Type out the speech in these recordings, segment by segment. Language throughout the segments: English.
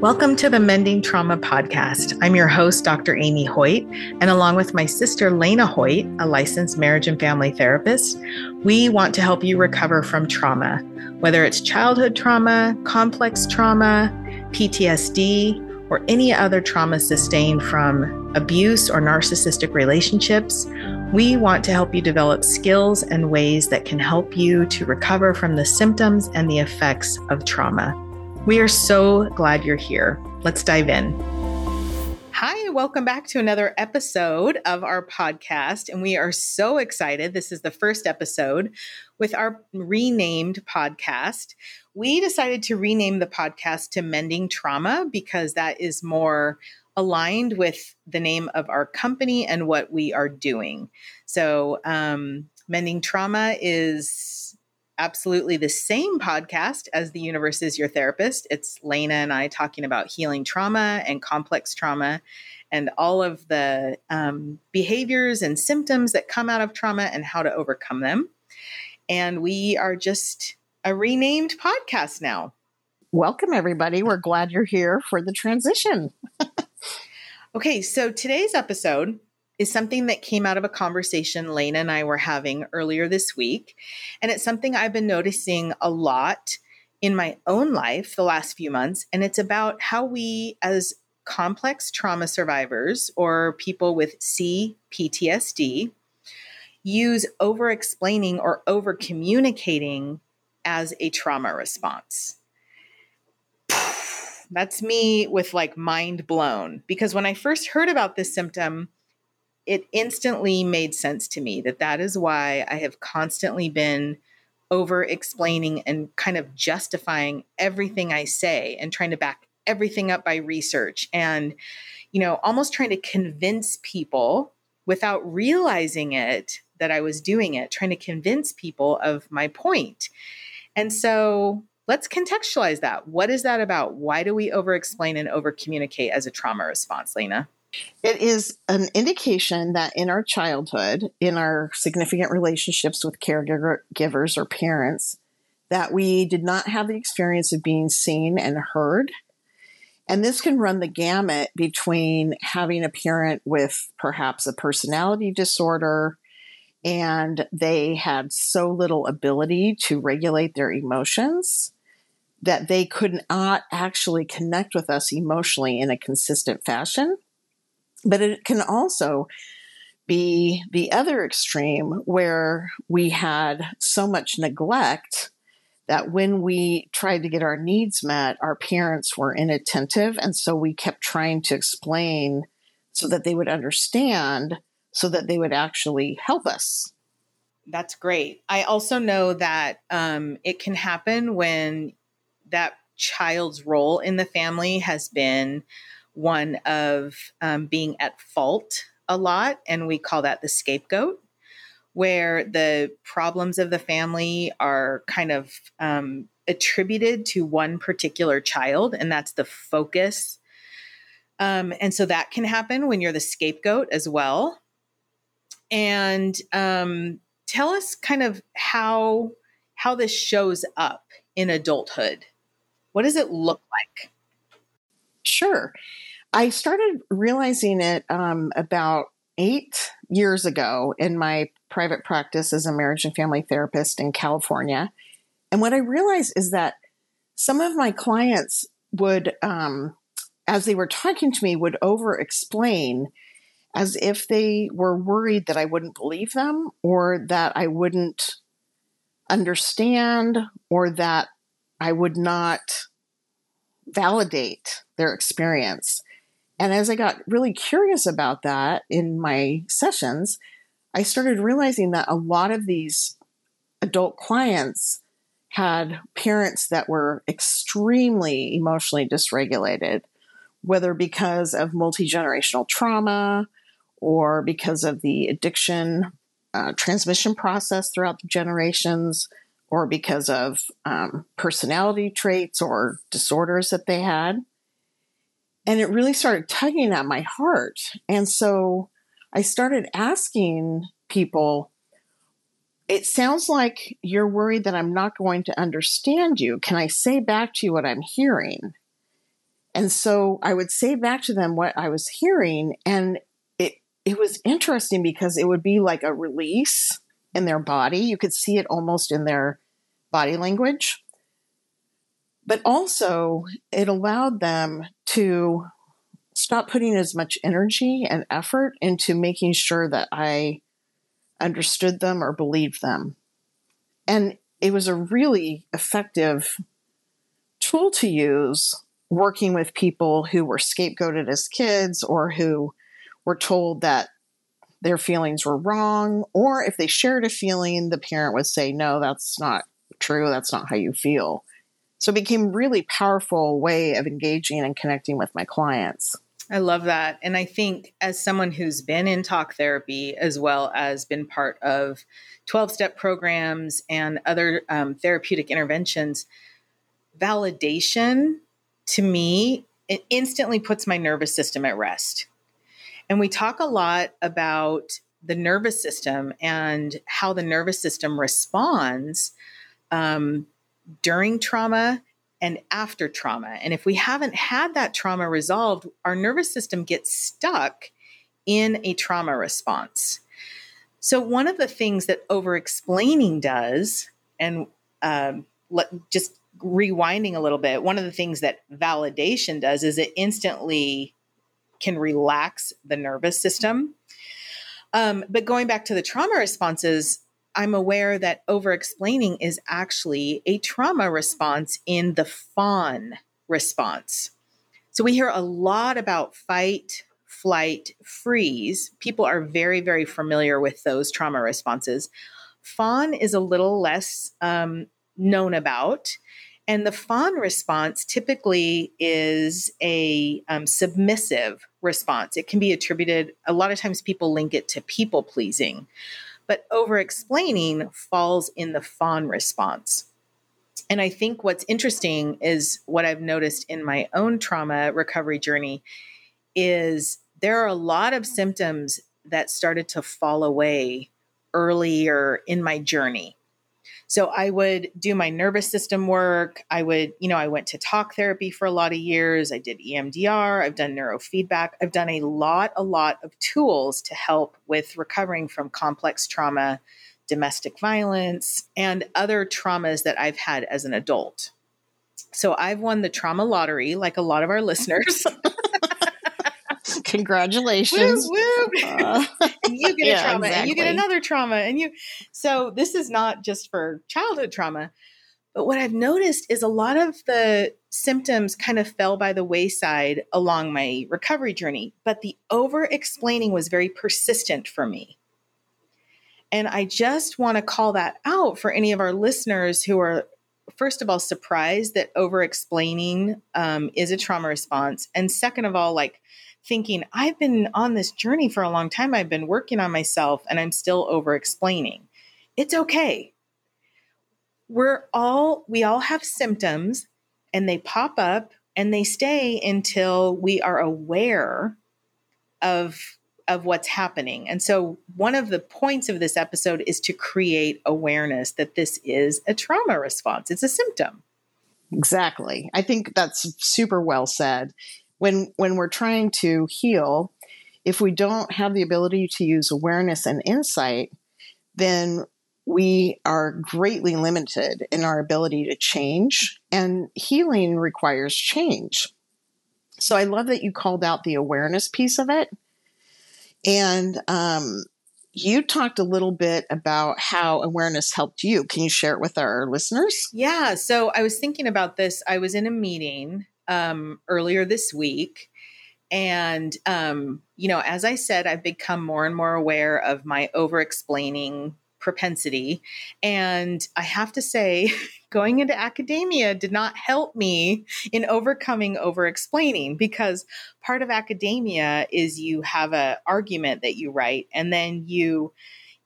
Welcome to the Mending Trauma Podcast. I'm your host, Dr. Amy Hoyt, and along with my sister, Leina Hoyt, a licensed marriage and family therapist, we want to help you recover from trauma, whether it's childhood trauma, complex trauma, PTSD, or any other trauma sustained from abuse or narcissistic relationships. We want to help you develop skills and ways that can help you to recover from the symptoms and the effects of trauma. We are so glad you're here. Let's dive in. Hi, welcome back to another episode of our podcast. And we are so excited. This is the first episode with our renamed podcast. We decided to rename the podcast to Mending Trauma because that is more aligned with the name of our company and what we are doing. So, um, Mending Trauma is absolutely the same podcast as The Universe is Your Therapist. It's Leina and I talking about healing trauma and complex trauma and all of the um, behaviors and symptoms that come out of trauma and how to overcome them. And we are just a renamed podcast now. Welcome, everybody. We're glad you're here for the transition. okay, so today's episode is something that came out of a conversation Leina and I were having earlier this week. And it's something I've been noticing a lot in my own life the last few months. And it's about how we, as complex trauma survivors or people with CPTSD, use over explaining or over communicating as a trauma response. That's me with like mind blown because when I first heard about this symptom, it instantly made sense to me that that is why I have constantly been over explaining and kind of justifying everything I say and trying to back everything up by research and you know almost trying to convince people without realizing it that I was doing it trying to convince people of my point. And so let's contextualize that. What is that about? Why do we over explain and over communicate as a trauma response, Leina? It is an indication that in our childhood, in our significant relationships with caregivers or parents, that we did not have the experience of being seen and heard. And this can run the gamut between having a parent with perhaps a personality disorder and they had so little ability to regulate their emotions that they could not actually connect with us emotionally in a consistent fashion but it can also be the other extreme where we had so much neglect that when we tried to get our needs met, our parents were inattentive. And so we kept trying to explain so that they would understand, so that they would actually help us. That's great. I also know that um, it can happen when that child's role in the family has been one of um, being at fault a lot, and we call that the scapegoat, where the problems of the family are kind of um, attributed to one particular child, and that's the focus. Um, and so that can happen when you're the scapegoat as well. And um, tell us kind of how how this shows up in adulthood. What does it look like? Sure. I started realizing it um, about eight years ago in my private practice as a marriage and family therapist in California. And what I realized is that some of my clients would, um, as they were talking to me, would over explain as if they were worried that I wouldn't believe them or that I wouldn't understand or that I would not validate their experience. And as I got really curious about that in my sessions, I started realizing that a lot of these adult clients had parents that were extremely emotionally dysregulated, whether because of multi generational trauma or because of the addiction uh, transmission process throughout the generations, or because of um, personality traits or disorders that they had and it really started tugging at my heart. And so I started asking people, it sounds like you're worried that I'm not going to understand you. Can I say back to you what I'm hearing? And so I would say back to them what I was hearing. And it, it was interesting because it would be like a release in their body. You could see it almost in their body language. But also, it allowed them to stop putting as much energy and effort into making sure that I understood them or believed them. And it was a really effective tool to use working with people who were scapegoated as kids or who were told that their feelings were wrong. Or if they shared a feeling, the parent would say, No, that's not true. That's not how you feel. So it became really powerful way of engaging and connecting with my clients. I love that. And I think as someone who's been in talk therapy as well as been part of 12 step programs and other um, therapeutic interventions, validation to me, it instantly puts my nervous system at rest. And we talk a lot about the nervous system and how the nervous system responds um, during trauma and after trauma. And if we haven't had that trauma resolved, our nervous system gets stuck in a trauma response. So, one of the things that over explaining does, and um, let, just rewinding a little bit, one of the things that validation does is it instantly can relax the nervous system. Um, but going back to the trauma responses, I'm aware that over explaining is actually a trauma response in the fawn response. So we hear a lot about fight, flight, freeze. People are very, very familiar with those trauma responses. Fawn is a little less um, known about. And the fawn response typically is a um, submissive response. It can be attributed, a lot of times people link it to people pleasing, but over explaining falls in the fawn response. And I think what's interesting is what I've noticed in my own trauma recovery journey is there are a lot of symptoms that started to fall away earlier in my journey. So I would do my nervous system work. I would, you know, I went to talk therapy for a lot of years. I did EMDR. I've done neurofeedback. I've done a lot, a lot of tools to help with recovering from complex trauma, domestic violence, and other traumas that I've had as an adult. So I've won the trauma lottery, like a lot of our listeners. Congratulations. Woo, woo. Uh, you get yeah, a trauma exactly. and you get another trauma and you so this is not just for childhood trauma. But what I've noticed is a lot of the symptoms kind of fell by the wayside along my recovery journey, but the over explaining was very persistent for me. And I just want to call that out for any of our listeners who are, first of all, surprised that over explaining um, is a trauma response. And second of all, like thinking, I've been on this journey for a long time. I've been working on myself and I'm still over explaining. It's okay. We're all, we all have symptoms and they pop up and they stay until we are aware of of what's happening. And so one of the points of this episode is to create awareness that this is a trauma response. It's a symptom. Exactly. I think that's super well said when when we're trying to heal if we don't have the ability to use awareness and insight then we are greatly limited in our ability to change and healing requires change so i love that you called out the awareness piece of it and um, you talked a little bit about how awareness helped you. Can you share it with our listeners? Yeah. So I was thinking about this. I was in a meeting um, earlier this week. And, um, you know, as I said, I've become more and more aware of my over explaining propensity. And I have to say, going into academia did not help me in overcoming over explaining because part of academia is you have an argument that you write and then you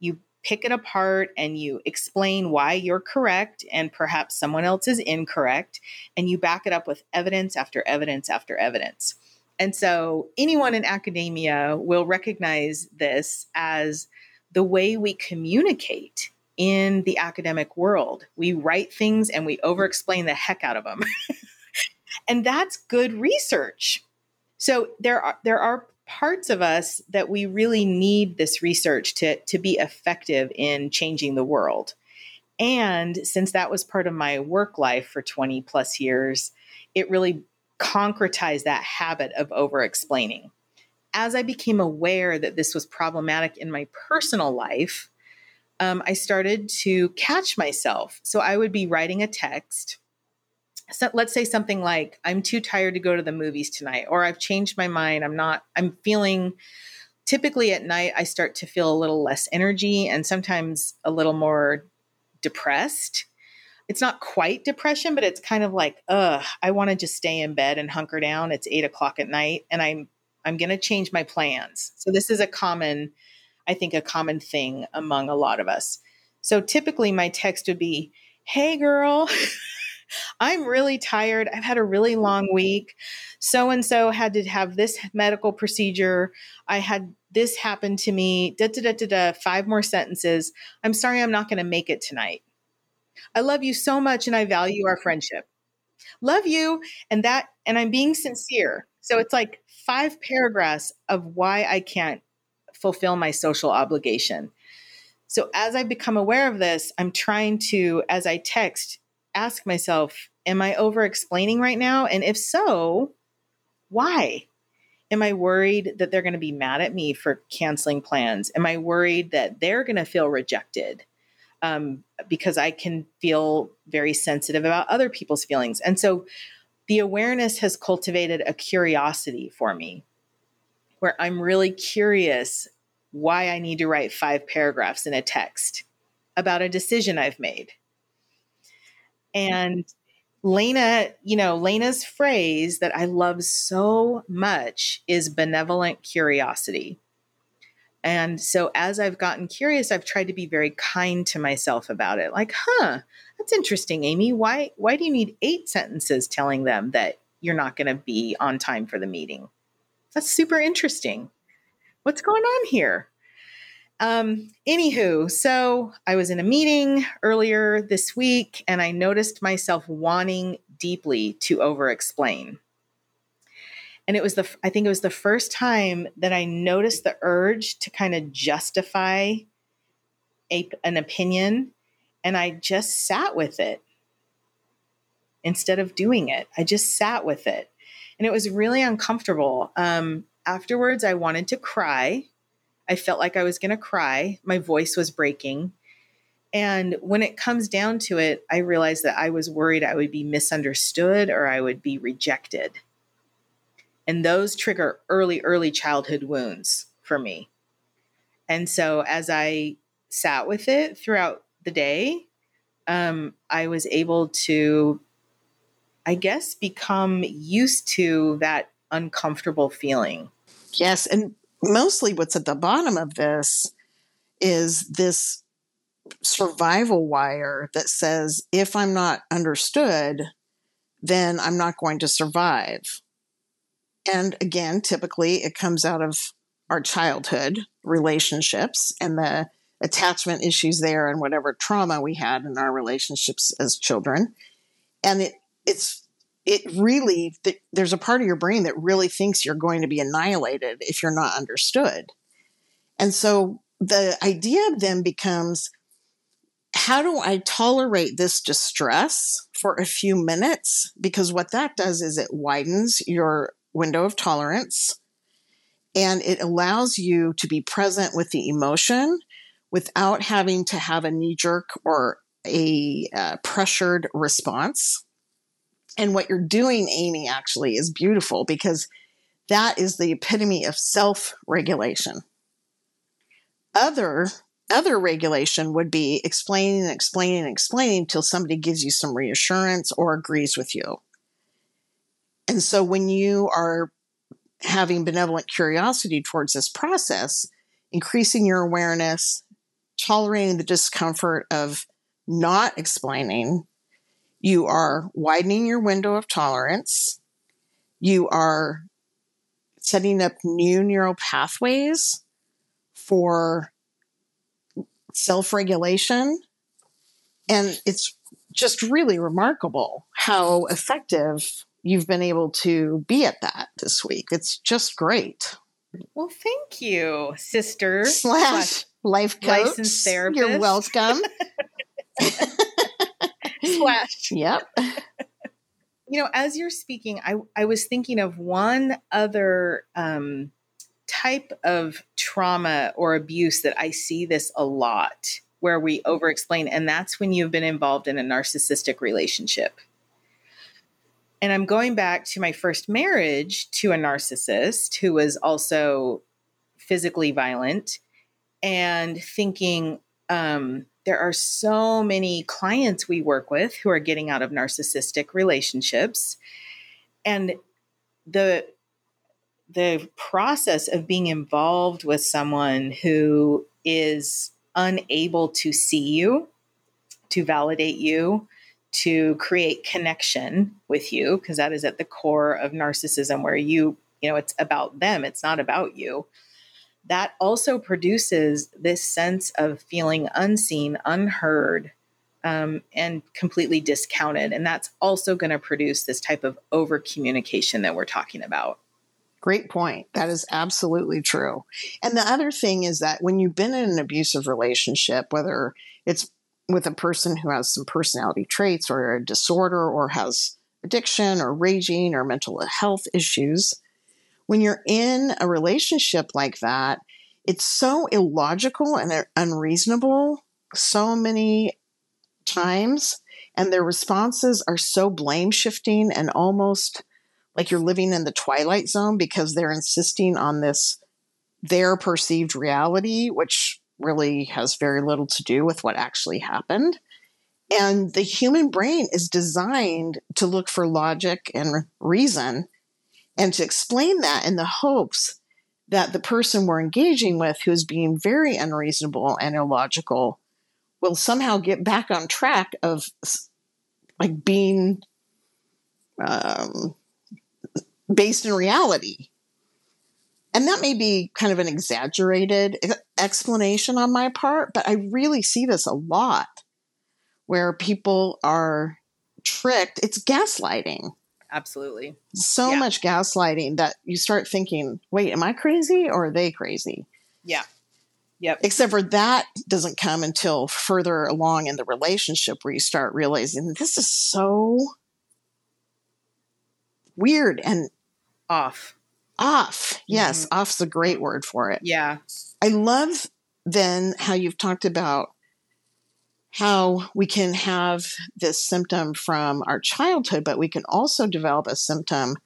you pick it apart and you explain why you're correct and perhaps someone else is incorrect, and you back it up with evidence after evidence after evidence. And so, anyone in academia will recognize this as the way we communicate in the academic world. We write things and we over explain the heck out of them. And that's good research. So there are there are parts of us that we really need this research to to be effective in changing the world. And since that was part of my work life for 20 plus years, it really concretized that habit of over explaining. As I became aware that this was problematic in my personal life, um, I started to catch myself. So I would be writing a text. So let's say something like, I'm too tired to go to the movies tonight, or I've changed my mind. I'm not, I'm feeling, typically at night, I start to feel a little less energy and sometimes a little more depressed. It's not quite depression, but it's kind of like, ugh, I want to just stay in bed and hunker down. It's eight o'clock at night, and I'm I'm going to change my plans. So this is a common, I think, a common thing among a lot of us. So typically, my text would be, "Hey, girl." I'm really tired. I've had a really long week. So and so had to have this medical procedure. I had this happen to me. Da, da, da, da, da. Five more sentences. I'm sorry I'm not going to make it tonight. I love you so much and I value our friendship. Love you. And that, and I'm being sincere. So it's like five paragraphs of why I can't fulfill my social obligation. So as I become aware of this, I'm trying to, as I text, ask myself, am I over explaining right now? And if so, why? Am I worried that they're going to be mad at me for canceling plans? Am I worried that they're going to feel rejected? Um, because I can feel very sensitive about other people's feelings. And so the awareness has cultivated a curiosity for me where I'm really curious why I need to write five paragraphs in a text about a decision I've made. And Leina, you know, Leina's phrase that I love so much is benevolent curiosity. And so as I've gotten curious, I've tried to be very kind to myself about it. Like, huh, that's interesting, Amy. Why why do you need eight sentences telling them that you're not going to be on time for the meeting? That's super interesting. What's going on here? Um, anywho, so I was in a meeting earlier this week and I noticed myself wanting deeply to over explain. And it was the, I think it was the first time that I noticed the urge to kind of justify a, an opinion. And I just sat with it instead of doing it. I just sat with it. And it was really uncomfortable. Um, afterwards, I wanted to cry I felt like I was going to cry. My voice was breaking. And when it comes down to it, I realized that I was worried I would be misunderstood or I would be rejected. And those trigger early, early childhood wounds for me. And so as I sat with it throughout the day, um, I was able to, I guess, become used to that uncomfortable feeling. Yes. And mostly what's at the bottom of this is this survival wire that says if I'm not understood, then I'm not going to survive. And again, typically it comes out of our childhood relationships and the attachment issues there and whatever trauma we had in our relationships as children. And it it's it really there's a part of your brain that really thinks you're going to be annihilated if you're not understood. And so the idea then becomes how do i tolerate this distress for a few minutes? Because what that does is it widens your window of tolerance and it allows you to be present with the emotion without having to have a knee jerk or a uh, pressured response and what you're doing, Amy, actually is beautiful because that is the epitome of self regulation. Other other regulation would be explaining and explaining and explaining until somebody gives you some reassurance or agrees with you. And so when you are having benevolent curiosity towards this process, increasing your awareness, tolerating the discomfort of not explaining, you are widening your window of tolerance. You are setting up new neural pathways for self regulation. And it's just really remarkable how effective you've been able to be at that this week. It's just great. Well, thank you, sister slash, slash life coach. Licensed therapist. You're welcome. slash. Yep. You know, as you're speaking, I, I was thinking of one other um, type of trauma or abuse that I see this a lot where we over explain, and that's when you've been involved in a narcissistic relationship. And I'm going back to my first marriage to a narcissist who was also physically violent and thinking, um, there are so many clients we work with who are getting out of narcissistic relationships. And the the process of being involved with someone who is unable to see you to validate you to create connection with you because that is at the core of narcissism where you you know it's about them it's not about you that also produces this sense of feeling unseen, unheard, um, and completely discounted. And that's also going to produce this type of over communication that we're talking about. Great point. That is absolutely true. And the other thing is that when you've been in an abusive relationship, whether it's with a person who has some personality traits or a disorder or has addiction or raging or mental health issues, when you're in a relationship like that, it's so illogical and unreasonable so many times. And their responses are so blame shifting and almost like you're living in the twilight zone because they're insisting on this their perceived reality, which really has very little to do with what actually happened. And the human brain is designed to look for logic and reason and to explain that in the hopes that the person we're engaging with, who is being very unreasonable and illogical, will somehow get back on track of like being um, based in reality. And that may be kind of an exaggerated explanation on my part, but I really see this a lot where people are tricked. It's gaslighting absolutely. So yeah. much gaslighting that you start thinking, wait, am I crazy or are they crazy? Yeah. Yep. Except for that doesn't come until further along in the relationship where you start realizing this is so weird and off. Off. Yes, mm-hmm. off's a great word for it. Yeah. I love then how you've talked about how we can have this symptom from our childhood, but we can also develop a symptom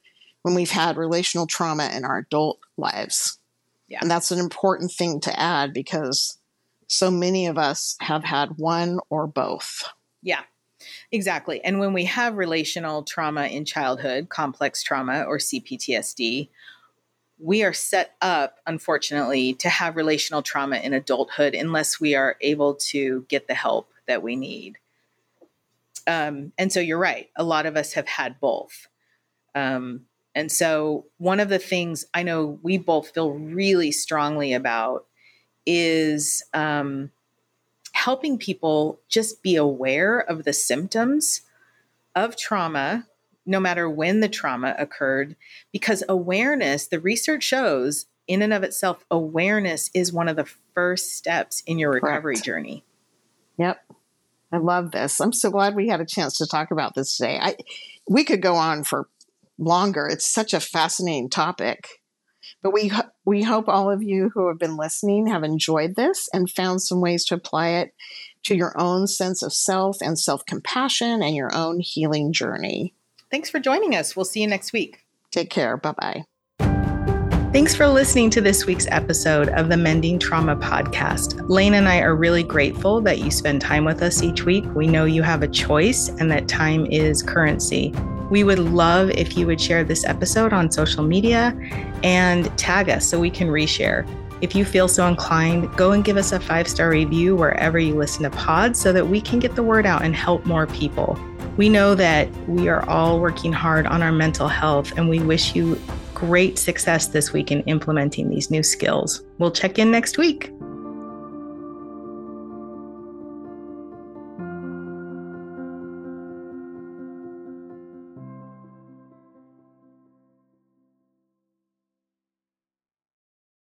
when we've had relational trauma in our adult lives. Yeah. And that's an important thing to add because so many of us have had one or both. Yeah, exactly. And when we have relational trauma in childhood, complex trauma or CPTSD, we are set up, unfortunately, to have relational trauma in adulthood unless we are able to get the help that we need. Um, and so you're right. A lot of us have had both. Um, and so one of the things I know we both feel really strongly about is um, helping people just be aware of the symptoms of trauma, no matter when the trauma occurred, because awareness, the research shows in and of itself, awareness is one of the first steps in your recovery Correct. journey. Yep. I love this. I'm so glad we had a chance to talk about this today. I we could go on for longer. It's such a fascinating topic. But we we hope all of you who have been listening have enjoyed this and found some ways to apply it to your own sense of self and self-compassion and your own healing journey. Thanks for joining us. We'll see you next week. Take care. Bye-bye. Thanks for listening to this week's episode of the Mending Trauma Podcast. Leina and I are really grateful that you spend time with us each week. We know you have a choice and that time is currency. We would love if you would share this episode on social media and tag us so we can reshare. If you feel so inclined, go and give us a five star review wherever you listen to pods so that we can get the word out and help more people. We know that we are all working hard on our mental health, and we wish you great success this week in implementing these new skills. We'll check in next week.